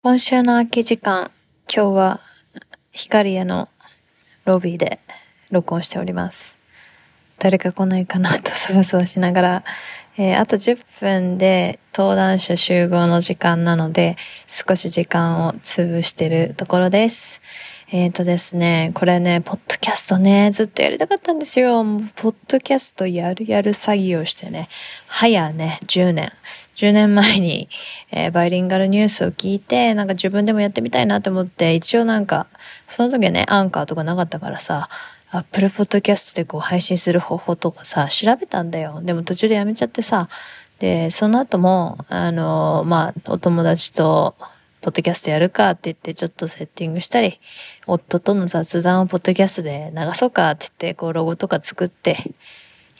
今週の空き時間、今日は光屋のロビーで録音しております。誰か来ないかなとそわそわしながら、えーあと10分で登壇者集合の時間なので、少し時間を潰してるところです。えっ、とですね、これね、ポッドキャストね、ずっとやりたかったんですよ。ポッドキャストやるやる詐欺をしてね、早ね、10年。10年前に、えーバイリンガルニュースを聞いて、なんか自分でもやってみたいなと思って、一応なんか、その時はね、アンカーとかなかったからさ、アップルポッドキャストでこう配信する方法とかさ、調べたんだよ。でも途中でやめちゃってさ、で、その後も、あの、まあ、お友達と、ポッドキャストやるかって言ってちょっとセッティングしたり、夫との雑談をポッドキャストで流そうかって言って、こうロゴとか作って、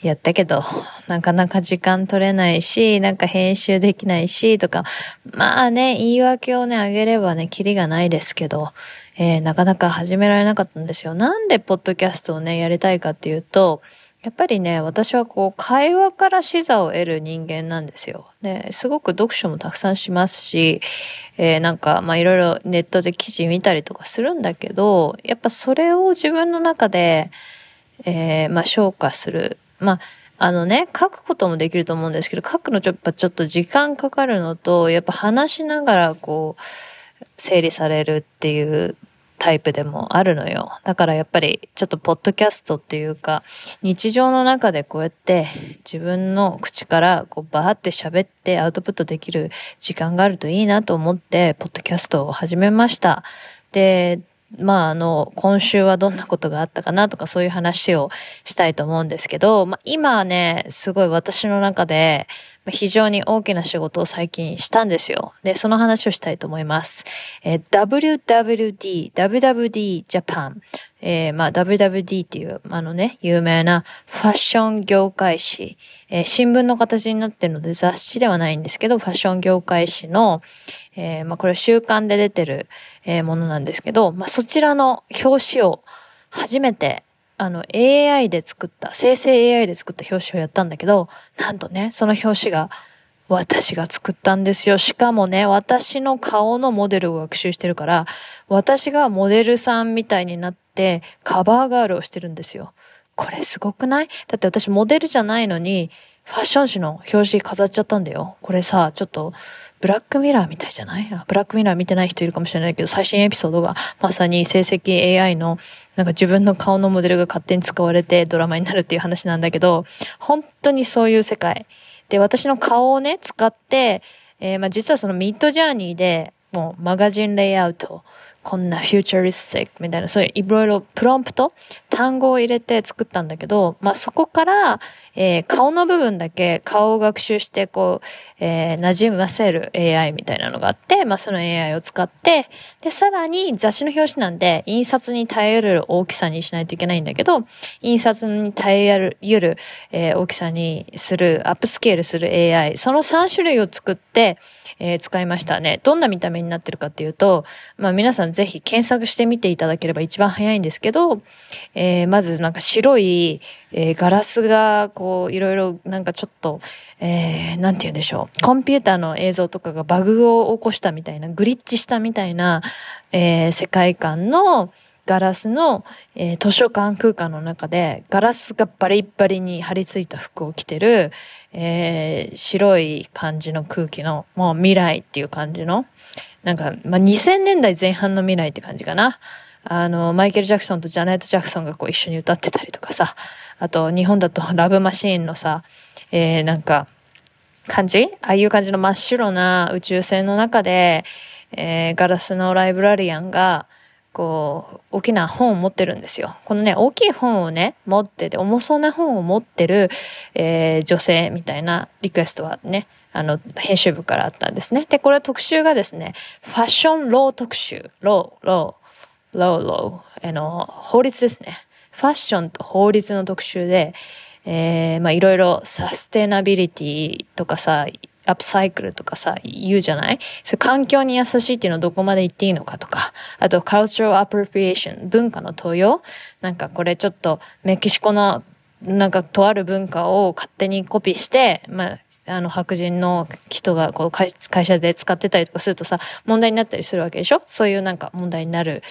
やったけど、なかなか時間取れないし、なんか編集できないし、とか、まあね、言い訳をね、あげればね、キリがないですけど、えーなかなか始められなかったんですよ。なんでポッドキャストをね、やりたいかっていうと、やっぱりね、私はこう、会話から視座を得る人間なんですよ。で、すごく読書もたくさんしますし、えーなんか、まあいろいろネットで記事見たりとかするんだけど、やっぱそれを自分の中で、えーまあ消化する。まあ、あのね、書くこともできると思うんですけど、書くのちょっとちょっと時間かかるのと、やっぱ話しながらこう、整理されるっていうタイプでもあるのよ。だからやっぱりちょっとポッドキャストっていうか、日常の中でこうやって自分の口からこうバーって喋ってアウトプットできる時間があるといいなと思って、ポッドキャストを始めました。で、まああの、今週はどんなことがあったかなとかそういう話をしたいと思うんですけど、まあ今ね、すごい私の中で非常に大きな仕事を最近したんですよ。で、その話をしたいと思います。えー WWD、WWD Japan、えーまあ WWD っていう、あのね、有名なファッション業界誌、えー新聞の形になってるので雑誌ではないんですけど、ファッション業界誌の、えーまあこれ週刊で出てる、えーものなんですけど、まあそちらの表紙を初めてあの AI で作った、生成 AI で作った表紙をやったんだけど、なんとね、その表紙が私が作ったんですよ。しかもね、私の顔のモデルを学習してるから、私がモデルさんみたいになってカバーガールをしてるんですよ。これすごくない？だって私モデルじゃないのに、ファッション誌の表紙飾っちゃったんだよ。これさ、ちょっと、ブラックミラーみたいじゃない？ブラックミラー見てない人いるかもしれないけど、最新エピソードがまさに成績 AI の、なんか自分の顔のモデルが勝手に使われてドラマになるっていう話なんだけど、本当にそういう世界。で、私の顔をね、使って、えーまあ実はそのミッドジャーニーで、もうマガジンレイアウト、こんなフューチャリスティックみたいな、そういういろいろプロンプト、単語を入れて作ったんだけど、まあそこから、えー顔の部分だけ顔を学習して、こう、えー馴染ませる AI みたいなのがあって、まあその AI を使って、で、さらに雑誌の表紙なんで、印刷に耐える大きさにしないといけないんだけど、印刷に耐える、ゆる、えー大きさにする、アップスケールする AI、その3種類を作って、えー使いましたね。どんな見た目になってるかっていうと、まあ皆さんぜひ検索してみていただければ一番早いんですけど、えーまずなんか白い、えーガラスがこういろいろなんかちょっと、えーなんて言うんでしょう。コンピューターの映像とかがバグを起こしたみたいな、グリッチしたみたいな、えー世界観のガラスの、えー図書館空間の中でガラスがバリッバリに張り付いた服を着てる、えー白い感じの空気の、もう未来っていう感じの、なんか、まあ、2000年代前半の未来って感じかな。あの、マイケル・ジャクソンとジャネット・ジャクソンがこう一緒に歌ってたりとかさ、あと日本だとラブマシーンのさ、えーなんか、感じ？ああいう感じの真っ白な宇宙船の中で、えーガラスのライブラリアンが、こう、大きな本を持ってるんですよ。このね、大きい本をね、持ってて、重そうな本を持ってる、えー女性みたいなリクエストはね、あの、編集部からあったんですね。で、これ特集がですね、 fashion law 特集。 law、law、law、law。あの、法律ですね。ファッションと法律の特集で、えーまあいろいろサステナビリティとかさ、アップサイクルとかさ、言うじゃない？それ環境に優しいっていうのはどこまで言っていいのかとか、あと、 cultural appropriation、文化の盗用？なんかこれちょっとメキシコのなんかとある文化を勝手にコピーして、まあ、あの、白人の人がこう会社で使ってたりとかするとさ、問題になったりするわけでしょ？そういうなんか問題になる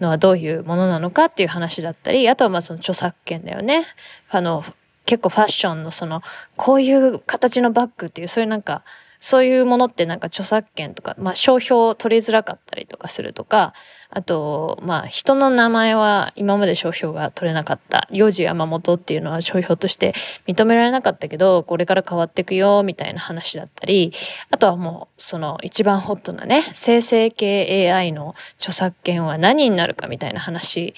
のはどういうものなのかっていう話だったり、あとはまあその著作権だよね。あの、結構ファッションのその、こういう形のバッグっていう、そういうなんか、そういうものってなんか著作権とか、まあ商標取りづらかったりとかするとか、あと、まあ人の名前は今まで商標が取れなかった。幼児山本っていうのは商標として認められなかったけど、これから変わっていくよ、みたいな話だったり、あとはもうその一番ホットなね、生成系 AI の著作権は何になるかみたいな話、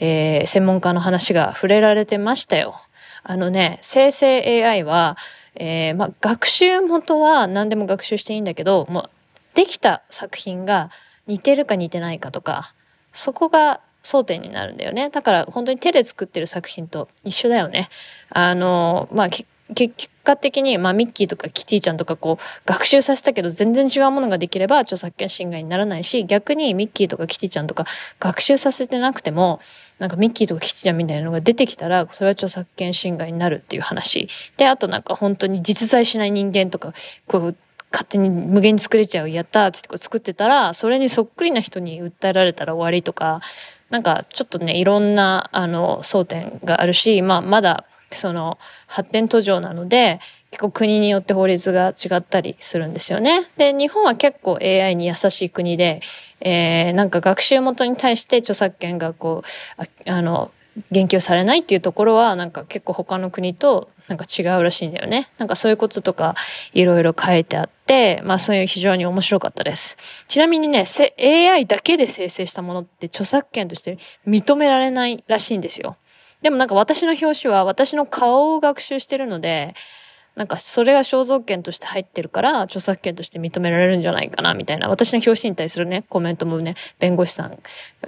えー、専門家の話が触れられてましたよ。あのね、生成 AI は、えー、ま、学習元は何でも学習していいんだけど、もう、できた作品が似てるか似てないかとか、そこが争点になるんだよね。だから本当に手で作ってる作品と一緒だよね。あの、まあ、結果的に、まあ、ミッキーとかキティちゃんとかこう、学習させたけど全然違うものができれば著作権侵害にならないし、逆にミッキーとかキティちゃんとか学習させてなくても、なんかミッキーとかキティちゃんみたいなのが出てきたら、それは著作権侵害になるっていう話。で、あとなんか本当に実在しない人間とか、こう、勝手に無限に作れちゃう、やったーって作ってたら、それにそっくりな人に訴えられたら終わりとか、なんかちょっとね、いろんな、あの、争点があるし、まあ、まだ、その、発展途上なので、結構国によって法律が違ったりするんですよね。で、日本は結構 AI に優しい国で、えー、なんか学習元に対して著作権がこう、ああの、言及されないっていうところは、なんか結構他の国となんか違うらしいんだよね。なんかそういうこととかいろいろ書いてあって、まあそういう非常に面白かったです。ちなみにね、AI だけで生成したものって著作権として認められないらしいんですよ。でもなんか私の表紙は私の顔を学習してるので、なんかそれが肖像権として入ってるから著作権として認められるんじゃないかなみたいな。私の表紙に対するねコメントもね弁護士さん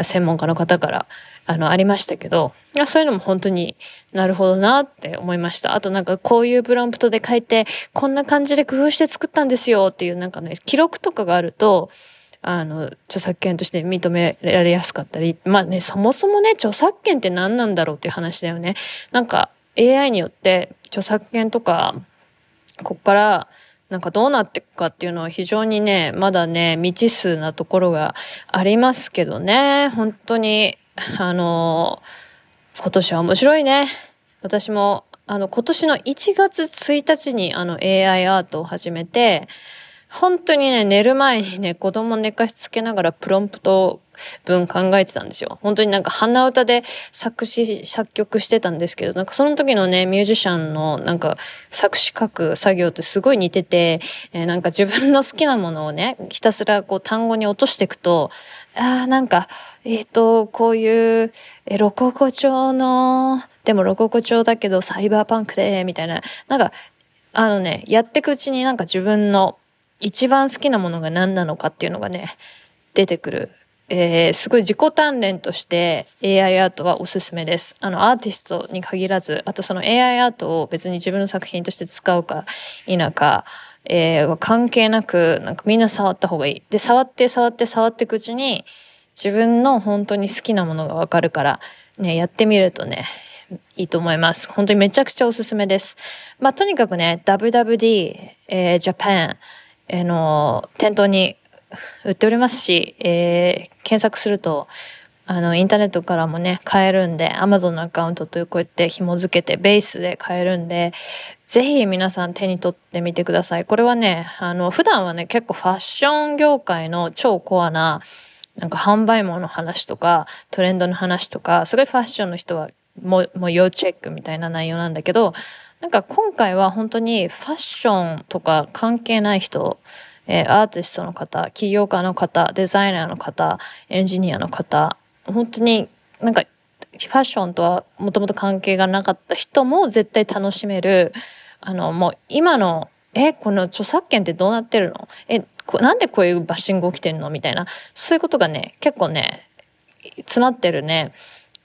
専門家の方からあのありましたけどそういうのも本当になるほどなって思いました。あとなんかこういうプロンプトで書いてこんな感じで工夫して作ったんですよっていうなんかね記録とかがあるとあの、著作権として認められやすかったり、まあね、そもそもね、著作権って何なんだろうっていう話だよね。なんか AI によって著作権とか、こっからなんかどうなっていくかっていうのは非常にね、まだね、未知数なところがありますけどね、本当に、あの、今年は面白いね。私も、あの、今年の1月1日にあの AI アートを始めて、本当にね、寝る前にね、子供寝かしつけながらプロンプト文考えてたんですよ。本当になんか鼻歌で作詞、作曲してたんですけど、なんかその時のね、ミュージシャンのなんか作詞書く作業ってすごい似てて、えー、なんか自分の好きなものをね、ひたすらこう単語に落としていくと、ああ、なんか、えっ、ー、と、こういう、え、ロココ調の、でもロココ調だけどサイバーパンクで、みたいな、なんか、あのね、やっていくうちになんか自分の一番好きなものが何なのかっていうのがね、出てくる。えー、すごい自己鍛錬として AI アートはおすすめです。あの、アーティストに限らず、あとその AI アートを別に自分の作品として使うか否か、えー、関係なく、なんかみんな触った方がいい。で、触って触って触っていくうちに、自分の本当に好きなものがわかるから、ね、やってみるとね、いいと思います。本当にめちゃくちゃおすすめです。まあ、とにかくね、WWD、えー、Japan、あの、店頭に売っておりますし、えー、検索すると、あの、インターネットからもね、買えるんで、Amazon のアカウントとこうやって紐付けて、ベースで買えるんで、ぜひ皆さん手に取ってみてください。これはね、あの、普段はね、結構ファッション業界の超コアな、なんか販売網の話とか、トレンドの話とか、すごいファッションの人はもう、もう要チェックみたいな内容なんだけど、なんか今回は本当にファッションとか関係ない人、えー、アーティストの方、起業家の方、デザイナーの方、エンジニアの方、本当になんかファッションとはもともと関係がなかった人も絶対楽しめる、あの、もう今の、え、この著作権ってどうなってるの？え、なんでこういうバッシング起きてるの？みたいな、そういうことがね、結構ね、詰まってるね、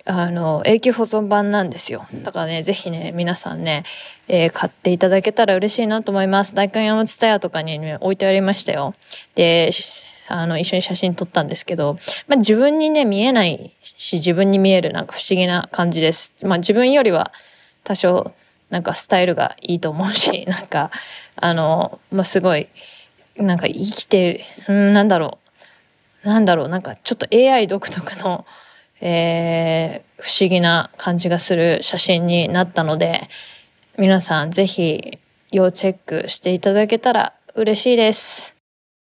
あの、永久保存版なんですよ。だからね、ぜひね、皆さんね、えー、買っていただけたら嬉しいなと思います。大観山ツタヤとかにね、置いてありましたよ。で、あの、一緒に写真撮ったんですけど、まあ、自分にね、見えないし、自分に見えるなんか不思議な感じです。まあ、自分よりは多少なんかスタイルがいいと思うし、なんか、あの、まあ、すごい、なんか生きてる、んなんだろう。なんだろう、なんかちょっと AI 独特の、えー、不思議な感じがする写真になったので、皆さんぜひ要チェックしていただけたら嬉しいです。